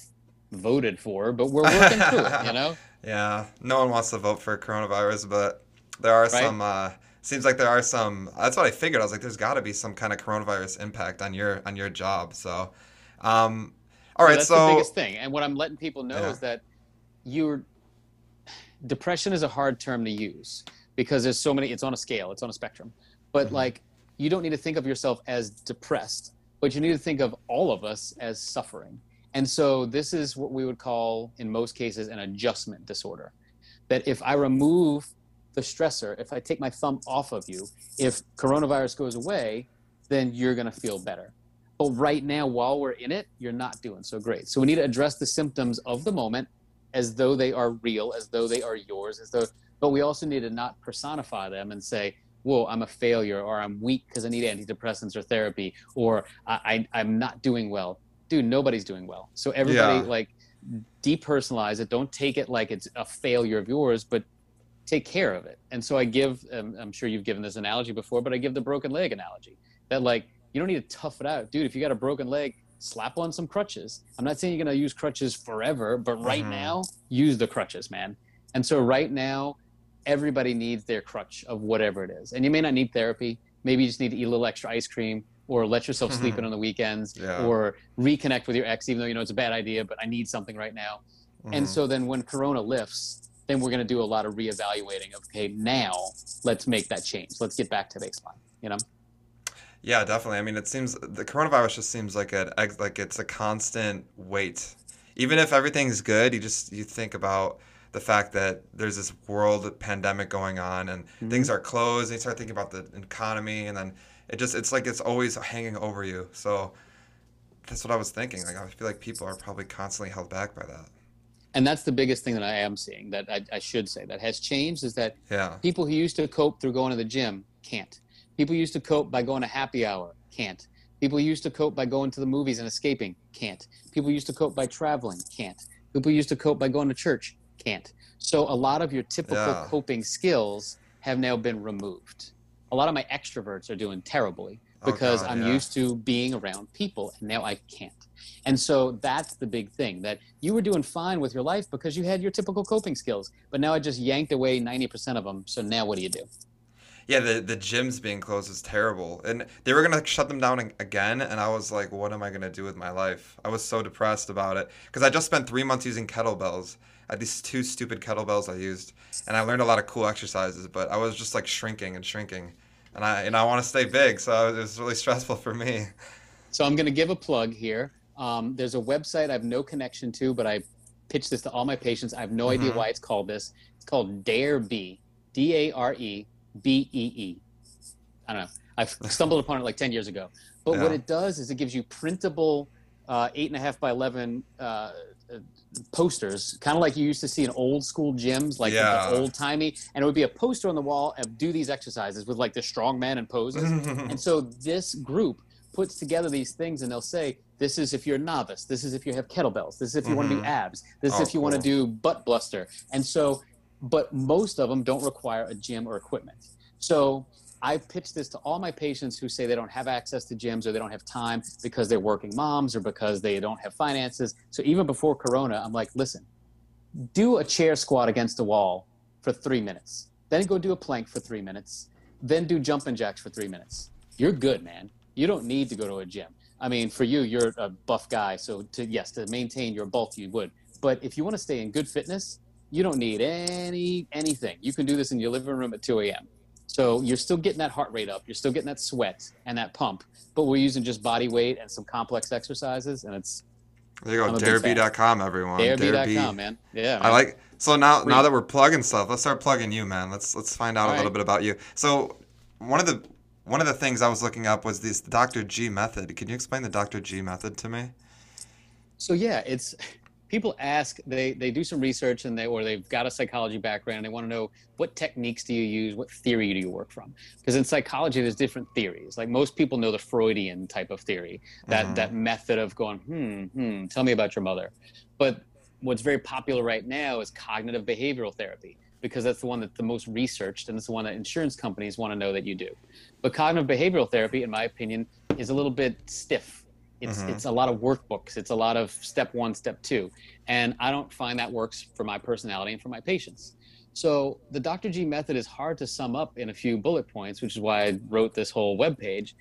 voted for, but we're working through it, you know?
Yeah, no one wants to vote for coronavirus, but there are some. Uh, seems like there are some. That's what I figured. I was like, there's got to be some kind of coronavirus impact on your on your job. So, um, all right.
that's
so
the biggest thing. And what I'm letting people know
Yeah.
is that you're depression is a hard term to use because there's so many it's on a scale, it's on a spectrum. But
Mhm.
like you don't need to think of yourself as depressed, but you need to think of all of us as suffering. And so this is what we would call in most cases an adjustment disorder. That if I remove the stressor, if I take my thumb off of you, if coronavirus goes away, then you're going to feel better. But right now, while we're in it, you're not doing so great. So we need to address the symptoms of the moment as though they are real, as though they are yours, as though. But we also need to not personify them and say, "Whoa, I'm a failure," or "I'm weak because I need antidepressants or therapy," or I, I, "I'm not doing well." Dude, nobody's doing well. So everybody
Yeah.
like depersonalize it. Don't take it like it's a failure of yours, but take care of it. And so I give, um, I'm sure you've given this analogy before, but I give the broken leg analogy that like, you don't need to tough it out. Dude, if you got a broken leg, slap on some crutches. I'm not saying you're going to use crutches forever, but right
Mhm.
now, use the crutches, man. And so right now, everybody needs their crutch of whatever it is. And you may not need therapy. Maybe you just need to eat a little extra ice cream or let yourself sleep in on the weekends
Yeah.
or reconnect with your ex, even though you know it's a bad idea, but I need something right now. And
Mhm.
so then when Corona lifts, then we're going to do a lot of reevaluating of, okay, now let's make that change. Let's get back to baseline, you know?
Yeah, definitely. I mean, it seems the coronavirus just seems like a like it's a constant weight. Even if everything's good, you just you think about the fact that there's this world pandemic going on and
Mm-hmm.
things are closed and you start thinking about the economy and then it just it's like it's always hanging over you. So that's what I was thinking. Like I feel like people are probably constantly held back by that.
And that's the biggest thing that I am seeing that I, I should say that has changed is that
Yeah.
people who used to cope through going to the gym can't. People used to cope by going to happy hour can't. People used to cope by going to the movies and escaping can't. People used to cope by traveling can't. People used to cope by going to church can't. So a lot of your typical
Yeah.
coping skills have now been removed. A lot of my extroverts are doing terribly
Oh,
because
God,
I'm
yeah.
used to being around people and now I can't. And so that's the big thing that you were doing fine with your life because you had your typical coping skills, but now I just yanked away 90% of them. So now what do you do?
Yeah, the the gyms being closed is terrible, and they were gonna shut them down again, and I was like, what am I gonna do with my life? I was so depressed about it because I just spent three months using kettlebells. I had these two stupid kettlebells I used, and I learned a lot of cool exercises, but I was just like shrinking and shrinking, and I and I want to stay big, so it was really stressful for me.
So I'm going to give a plug here. Um, there's a website I have no connection to, but I pitch this to all my patients. I have no idea
Mhm.
why it's called this. It's called Darebee, D A R E B E E. I don't know. I stumbled upon it like 10 years ago. But what it does is it gives you printable uh, eight and a half by 11 uh, uh, posters, kind of like you used to see in old school gyms, like
Yeah.
old timey. And it would be a poster on the wall of do these exercises with like the strong man and poses. And so this group puts together these things and they'll say, this is if you're a novice, this is if you have kettlebells, this is if you want to do
mm-hmm.
abs, this is
Oh,
if you want to do butt bluster. And so, but most of them don't require a gym or equipment. So I pitch this to all my patients who say they don't have access to gyms or they don't have time because they're working moms or because they don't have finances. So even before Corona, I'm like, listen, do a chair squat against the wall for three minutes. Then go do a plank for three minutes. Then do jumping jacks for three minutes. You're good, man. You don't need to go to a gym. I mean, for you, you're a buff guy, so to yes, to maintain your bulk, you would. But if you want to stay in good fitness, you don't need any anything. You can do this in your living room at 2 a.m. So you're still getting that heart rate up, you're still getting that sweat and that pump, but we're using just body weight and some complex exercises, and it's
there you go,
a big fan.
darebee.com, everyone.
AirB.com, man. Yeah,
I like so now now that we're plugging stuff, let's start plugging you, man. Let's let's find out
All
a little
right.
bit about you. So one of the one of the things I was looking up was this Dr. G method. Can you explain the Dr. G method to me?
So yeah, it's people ask they they do some research and they or they've got a psychology background and they want to know what techniques do you use, what theory do you work from? Because in psychology there's different theories. Like most people know the Freudian type of theory, that
Mhm.
that method of going, hmm, hmm, tell me about your mother. But what's very popular right now is cognitive behavioral therapy because that's the one that's the most researched and it's the one that insurance companies want to know that you do. But cognitive behavioral therapy, in my opinion, is a little bit stiff. It's
Mhm.
it's a lot of workbooks. It's a lot of step one, step two, and I don't find that works for my personality and for my patients. So the Dr. G method is hard to sum up in a few bullet points, which is why I wrote this whole webpage.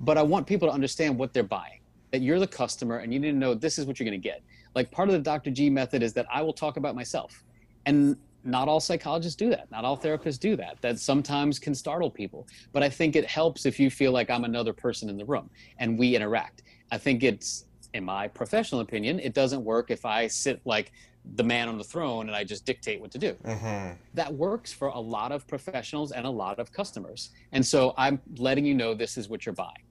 But I want people to understand what they're buying. That you're the customer and you need to know this is what you're going to get. Like part of the Dr. G method is that I will talk about myself. And not all psychologists do that. Not all therapists do that. That sometimes can startle people. But I think it helps if you feel like I'm another person in the room and we interact. I think it's, in my professional opinion, it doesn't work if I sit like the man on the throne and I just dictate what to do
Mm-hmm.
that works for a lot of professionals and a lot of customers. And so I'm letting you know this is what you're buying.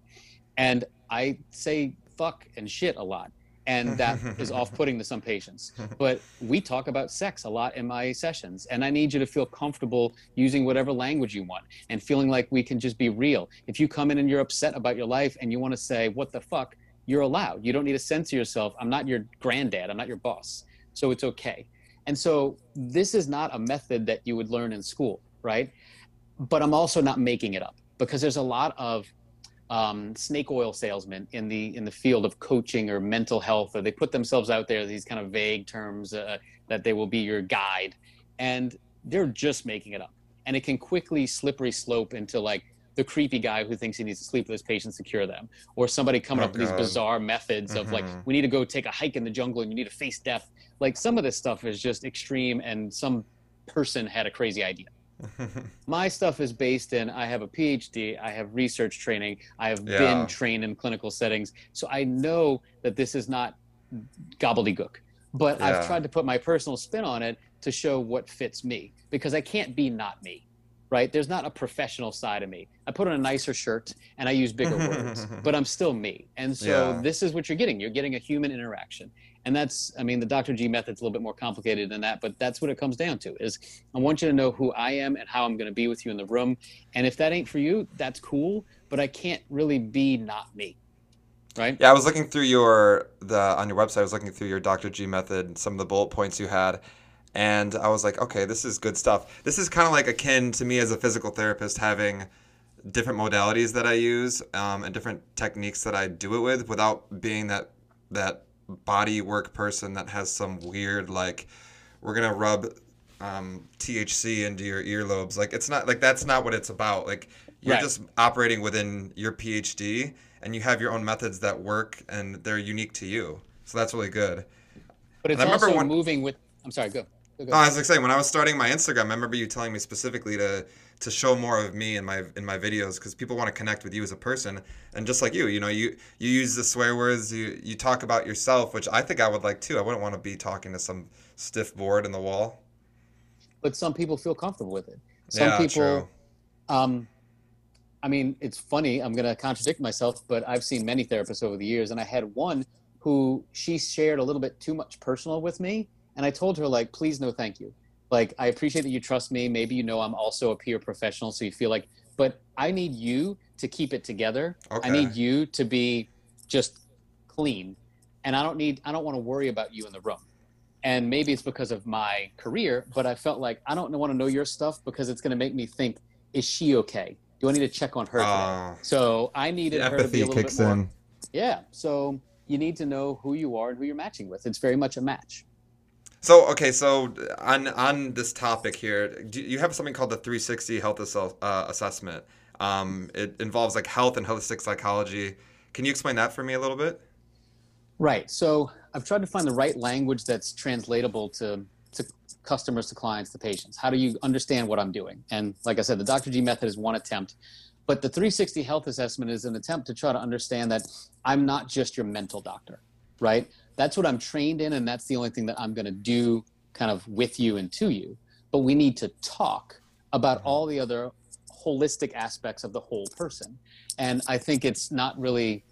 And I say fuck and shit a lot. And that is off putting to some patients. But we talk about sex a lot in my sessions. And I need you to feel comfortable using whatever language you want and feeling like we can just be real. If you come in and you're upset about your life and you want to say, what the fuck, you're allowed. You don't need to censor yourself. I'm not your granddad. I'm not your boss. So it's okay. And so this is not a method that you would learn in school, right? But I'm also not making it up because there's a lot of um, snake oil salesmen in the in the field of coaching or mental health, or they put themselves out there these kind of vague terms uh, that they will be your guide, and they're just making it up, and it can quickly slippery slope into like the creepy guy who thinks he needs to sleep with his patients to cure them, or somebody coming
Oh,
up with these bizarre methods of like
Mhm.
we need to go take a hike in the jungle and you need to face death. Like some of this stuff is just extreme, and some person had a crazy idea my stuff is based in i have a phd i have research training i have
Yeah.
been trained in clinical settings so i know that this is not gobbledygook but
Yeah.
i've tried to put my personal spin on it to show what fits me because i can't be not me right there's not a professional side of me i put on a nicer shirt and i use bigger words but i'm still me and so
Yeah.
this is what you're getting you're getting a human interaction and that's i mean the dr g method's a little bit more complicated than that but that's what it comes down to is i want you to know who i am and how i'm going to be with you in the room and if that ain't for you that's cool but i can't really be not me right
Yeah, I was looking through your the on your website. I was looking through your Dr. G method, some of the bullet points you had, and I was like, okay, this is good stuff. This is kind of like akin to me as a physical therapist having different modalities that I use um, and different techniques that I do it with, without being that that body work person that has some weird like we're gonna rub um, THC into your earlobes. Like it's not like that's not what it's about. Like you're
Right.
just operating within your PhD, and you have your own methods that work, and they're unique to you. So that's really good.
But it's
And I remember
also
when-
moving with. I'm sorry. Go. go, go.
No, I was like saying when I was starting my Instagram, I remember you telling me specifically to to show more of me in my in my videos because people want to connect with you as a person and just like you, you know, you you use the swear words, you you talk about yourself, which I think I would like too. I wouldn't want to be talking to some stiff board in the wall.
but some people feel comfortable with it. Some
yeah,
people.
true.
Um, I mean, it's funny. I'm going to contradict myself, but I've seen many therapists over the years, and I had one who she shared a little bit too much personal with me, and I told her like, please, no, thank you. Like, I appreciate that you trust me. Maybe you know I'm also a peer professional, so you feel like, but I need you to keep it together.
Okay.
I need you to be just clean, and I don't need. I don't want to worry about you in the room. And maybe it's because of my career, but I felt like I don't want to know your stuff because it's going to make me think, is she okay? Do I need to check on her today?
Oh,
So I needed her to be a little bit more.
in.
Yeah. So you need to know who you are and who you're matching with. It's very much a match.
So okay, so on on this topic here, do you have something called the 360 health uh, assessment? Um, it involves like health and holistic psychology. Can you explain that for me a little bit?
Right. So I've tried to find the right language that's translatable to to customers, to clients, to patients. How do you understand what I'm doing? And like I said, the Dr. G method is one attempt, but the 360 health assessment is an attempt to try to understand that I'm not just your mental doctor, right? That's what I'm trained in, and that's the only thing that I'm going to do kind of with you and to you. But we need to talk about mm-hmm. all the other holistic aspects of the whole person. And I think it's not really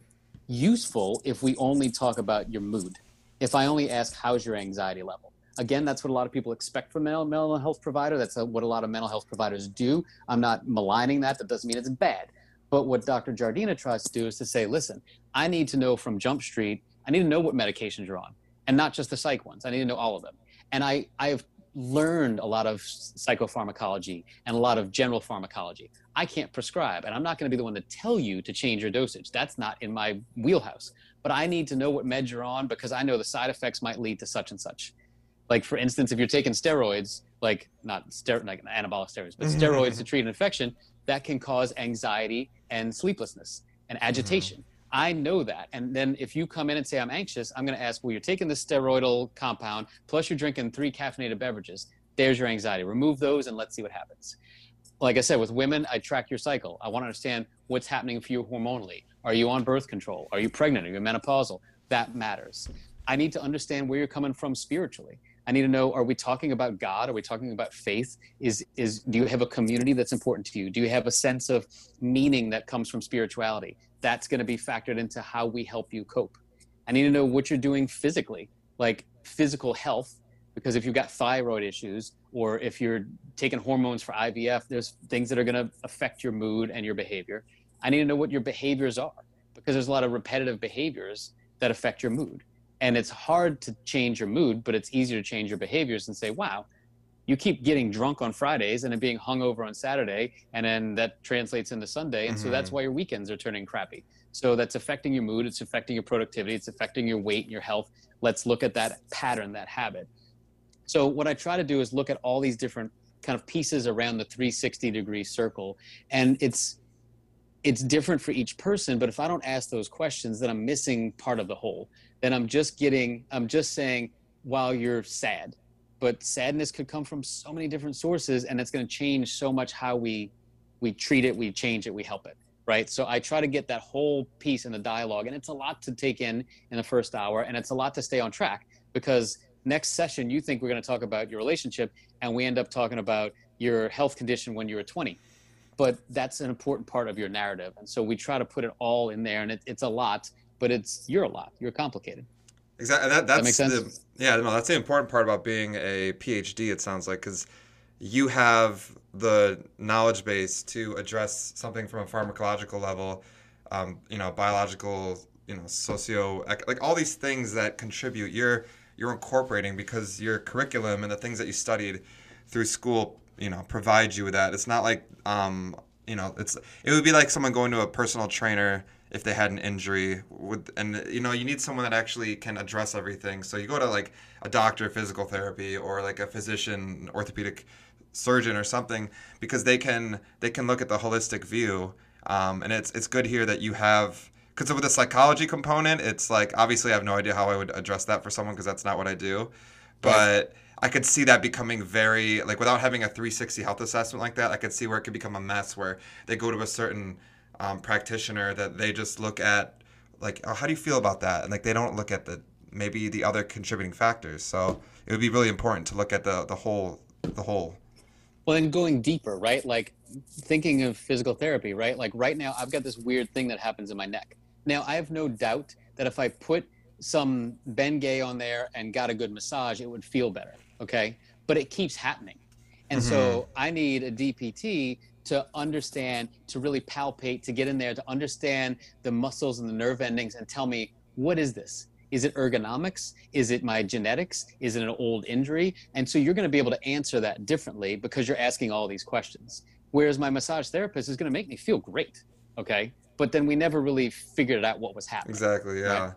useful if we only talk about your mood. If I only ask, how's your anxiety level? Again, that's what a lot of people expect from a mental, health provider. That's what a lot of mental health providers do. I'm not maligning that. That doesn't mean it's bad. But what Dr. Giardina tries to do is to say, listen, I need to know from Jump Street, I need to know what medications you're on, and not just the psych ones. I need to know all of them. And I, I've learned a lot of psychopharmacology and a lot of general pharmacology. I can't prescribe, and I'm not going to be the one to tell you to change your dosage. That's not in my wheelhouse. But I need to know what meds you're on because I know the side effects might lead to such and such. Like for instance, if you're taking steroids, like not ster- like anabolic steroids, but mm-hmm. steroids to treat an infection, that can cause anxiety and sleeplessness and agitation. I know that. And then if you come in and say I'm anxious, I'm going to ask, well, you're taking this steroidal compound plus you're drinking three caffeinated beverages. There's your anxiety. Remove those and let's see what happens like I said, with women, I track your cycle. I want to understand what's happening for you hormonally. Are you on birth control? Are you pregnant? Are you menopausal? That matters. I need to understand where you're coming from spiritually. I need to know: Are we talking about God? Are we talking about faith? Is is do you have a community that's important to you? Do you have a sense of meaning that comes from spirituality? That's going to be factored into how we help you cope. I need to know what you're doing physically, like physical health, because if you've got thyroid issues or if you're taking hormones for IVF, there's things that are going to affect your mood and your behavior. I need to know what your behaviors are because there's a lot of repetitive behaviors that affect your mood. And it's hard to change your mood, but it's easier to change your behaviors and say, wow, you keep getting drunk on Fridays and then being hungover on Saturday, and then that translates into Sunday. And so that's mm-hmm. why your weekends are turning crappy. So that's affecting your mood, it's affecting your productivity, it's affecting your weight and your health. Let's look at that pattern, that habit. So what I try to do is look at all these different kind of pieces around the 360 degree circle and it's it's different for each person but if i don't ask those questions then i'm missing part of the whole then i'm just getting i'm just saying while you're sad but sadness could come from so many different sources and it's going to change so much how we we treat it we change it we help it right? So i try to get that whole piece in the dialogue and it's a lot to take in in the first hour and it's a lot to stay on track because next session you think we're going to talk about your relationship and we end up talking about your health condition when you were 20 but that's an important part of your narrative and so we try to put it all in there and it, it's a lot but it's you're a lot you're complicated
Exactly. That, that's
sense?
the yeah. No, that's the important part about being a PhD. It sounds like because you have the knowledge base to address something from a pharmacological level, um, you know, biological, you know, socio, like all these things that contribute. You're you're incorporating because your curriculum and the things that you studied through school, you know, provide you with that. It's not like um, you know, it's it would be like someone going to a personal trainer if they had an injury with and you know you need someone that actually can address everything so you go to like a doctor physical therapy or like a physician orthopedic surgeon or something because they can they can look at the holistic view um, and it's it's good here that you have because with the psychology component it's like obviously i have no idea how i would address that for someone because that's not what i do but right. i could see that becoming very like without having a 360 health assessment like that i could see where it could become a mess where they go to a certain um, practitioner that they just look at like oh, how do you feel about that? And like they don't look at the maybe the other contributing factors. So it would be really important to look at the the whole the whole.
Well then going deeper right? Like thinking of physical therapy right? Like right now i've got this weird thing that happens in my neck. Now i have no doubt that if i put some bengay on there and got a good massage it would feel better okay? But it keeps happening. And mm-hmm. so i need a dpt to understand, to really palpate, to get in there, to understand the muscles and the nerve endings and tell me, what is this? Is it ergonomics? Is it my genetics? Is it an old injury? And so you're going to be able to answer that differently because you're asking all these questions. Whereas my massage therapist is going to make me feel great. Okay. But then we never really figured out what was happening.
Exactly. Yeah. Right?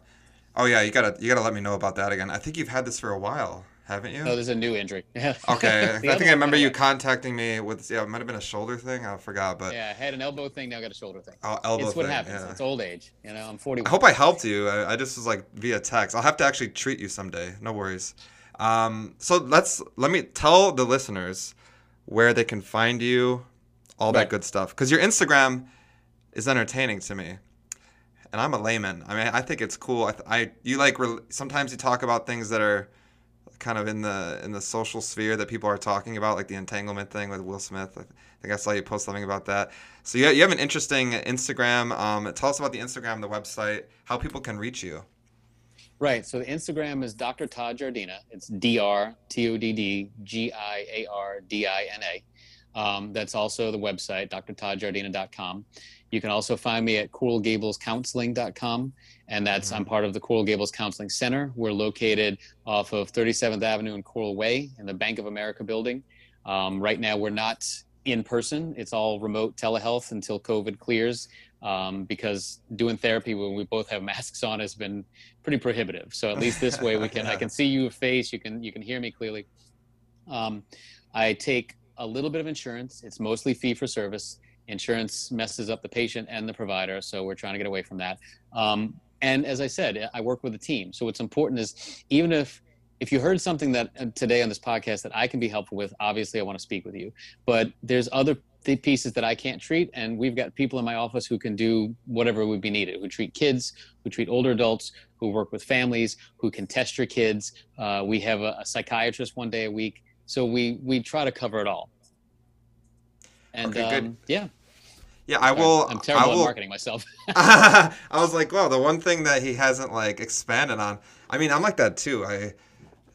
Oh yeah. You gotta, you gotta let me know about that again. I think you've had this for a while haven't you?
No, there's a new injury.
okay, I think I remember you contacting me with yeah, it might have been a shoulder thing. I forgot, but
yeah, I had an elbow thing. Now I got a shoulder thing.
Oh, elbow
it's what
thing,
happens.
Yeah.
It's old age. You know, I'm 40.
I hope I helped you. I, I, just was like via text. I'll have to actually treat you someday. No worries. Um, so let's let me tell the listeners where they can find you, all right. that good stuff. Because your Instagram is entertaining to me and I'm a layman. I mean, I think it's cool. I, I you like re- sometimes you talk about things that are kind of in the in the social sphere that people are talking about, like the entanglement thing with Will Smith. I think I saw you post something about that. So you you have an interesting Instagram. Um, tell us about the Instagram, the website, how people can reach you.
Right. So the Instagram is Dr. Todd Giardina. It's D R T O D D G I A R D I N A. Um, that's also the website, drtoddgiardina.com. You can also find me at coralgablescounseling.com and that's I'm mm-hmm. part of the Coral Gables Counseling Center. We're located off of 37th Avenue and Coral Way in the Bank of America building. Um, right now, we're not in person; it's all remote telehealth until COVID clears. Um, because doing therapy when we both have masks on has been pretty prohibitive. So at least this way, we can I can see your face, you can you can hear me clearly. Um, I take a little bit of insurance. It's mostly fee for service. Insurance messes up the patient and the provider, so we're trying to get away from that. Um, and as I said, I work with a team. So what's important is even if if you heard something that uh, today on this podcast that I can be helpful with, obviously I want to speak with you. But there's other pieces that I can't treat, and we've got people in my office who can do whatever would be needed. Who treat kids, who treat older adults, who work with families, who can test your kids. Uh, we have a, a psychiatrist one day a week, so we we try to cover it all. And okay, um, yeah,
yeah, I will.
I'm terrible
I will,
at marketing myself.
I was like, well, the one thing that he hasn't like expanded on. I mean, I'm like that too. I,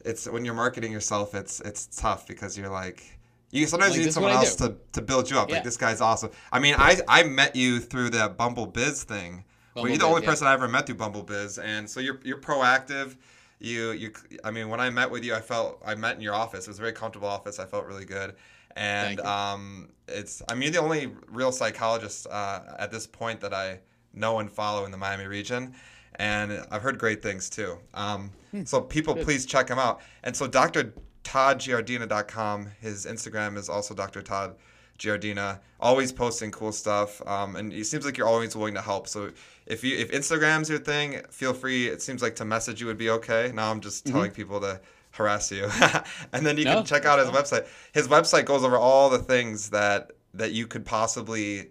it's when you're marketing yourself, it's it's tough because you're like, you sometimes like, you need someone else to, to build you up. Yeah. Like this guy's awesome. I mean, I I met you through that Bumble Bizz thing. Bumble you're the only yeah. person I ever met through Bumble Bizz, and so you're you're proactive. You you. I mean, when I met with you, I felt I met in your office. It was a very comfortable office. I felt really good and um, it's I mean the only real psychologist uh, at this point that I know and follow in the Miami region, and I've heard great things too. Um, hmm. So people, please check him out. And so Dr. ToddGiardina.com, his Instagram is also Dr. Todd Giardina, always posting cool stuff. Um, and it seems like you're always willing to help. So if you if Instagram's your thing, feel free. It seems like to message you would be okay. Now I'm just mm-hmm. telling people to harass you. and then you no, can check out his website. His website goes over all the things that that you could possibly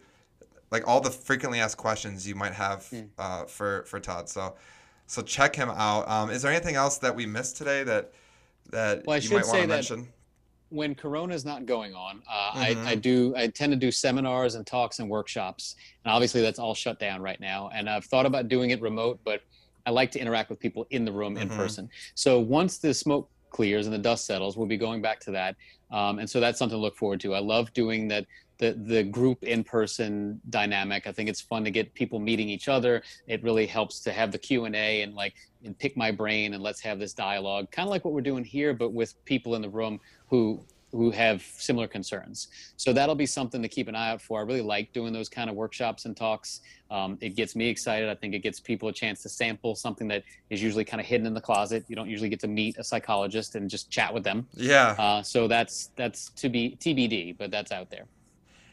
like all the frequently asked questions you might have mm. uh, for for Todd. So so check him out. Um, is there anything else that we missed today that that
well,
you might want to mention?
When Corona is not going on, uh, mm-hmm. I, I do I tend to do seminars and talks and workshops, and obviously that's all shut down right now. And I've thought about doing it remote, but I like to interact with people in the room in mm-hmm. person. So once the smoke clears and the dust settles, we'll be going back to that. Um, and so that's something to look forward to. I love doing that the the group in person dynamic. I think it's fun to get people meeting each other. It really helps to have the Q and A and like and pick my brain and let's have this dialogue, kind of like what we're doing here, but with people in the room who who have similar concerns. So that'll be something to keep an eye out for. I really like doing those kind of workshops and talks. Um, it gets me excited. I think it gets people a chance to sample something that is usually kind of hidden in the closet. You don't usually get to meet a psychologist and just chat with them.
Yeah.
Uh, so that's that's to be TBD, but that's out there.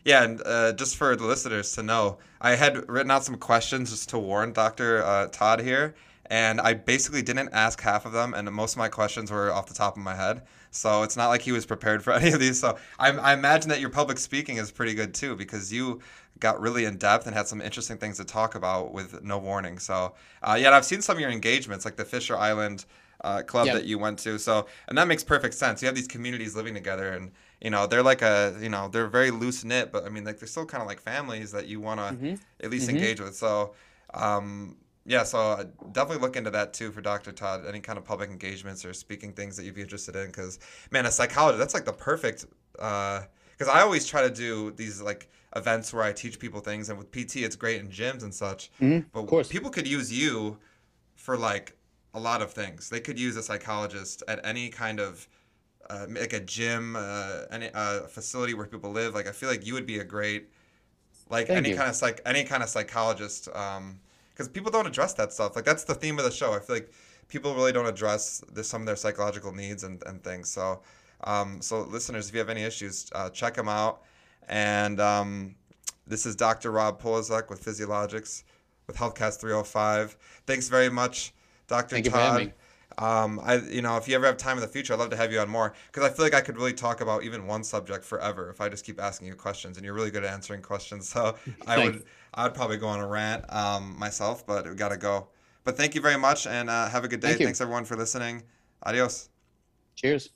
Yeah, and uh, just for the listeners to know, I had written out some questions just to warn Dr. Uh, Todd here, and I basically didn't ask half of them, and most of my questions were off the top of my head. So it's not like he was prepared for any of these. So I, I imagine that your public speaking is pretty good too, because you got really in depth and had some interesting things to talk about with no warning. So uh, yeah, I've seen some of your engagements, like the Fisher Island uh, club yep. that you went to. So and that makes perfect sense. You have these communities living together and you know they're like a you know they're very loose knit but i mean like they're still kind of like families that you want to mm-hmm. at least mm-hmm. engage with so um, yeah, so uh, definitely look into that too for Dr. Todd. Any kind of public engagements or speaking things that you'd be interested in, because man, a psychologist that's like the perfect. Because uh, I always try to do these like events where I teach people things, and with PT, it's great in gyms and such.
Mm-hmm, but of course.
people could use you for like a lot of things. They could use a psychologist at any kind of uh, like a gym, uh, any uh, facility where people live. Like I feel like you would be a great like Thank any you. kind of psych any kind of psychologist. Um, because people don't address that stuff. Like that's the theme of the show. I feel like people really don't address the, some of their psychological needs and, and things. So, um, so listeners, if you have any issues, uh, check them out. And um, this is Dr. Rob Poliszuk with Physiologics with Healthcast 305. Thanks very much, Dr.
Thank
Todd. Um, I, you know, if you ever have time in the future, I'd love to have you on more because I feel like I could really talk about even one subject forever if I just keep asking you questions, and you're really good at answering questions. So I would, I would probably go on a rant um, myself, but we gotta go. But thank you very much, and uh, have a good day.
Thank
Thanks everyone for listening. Adios.
Cheers.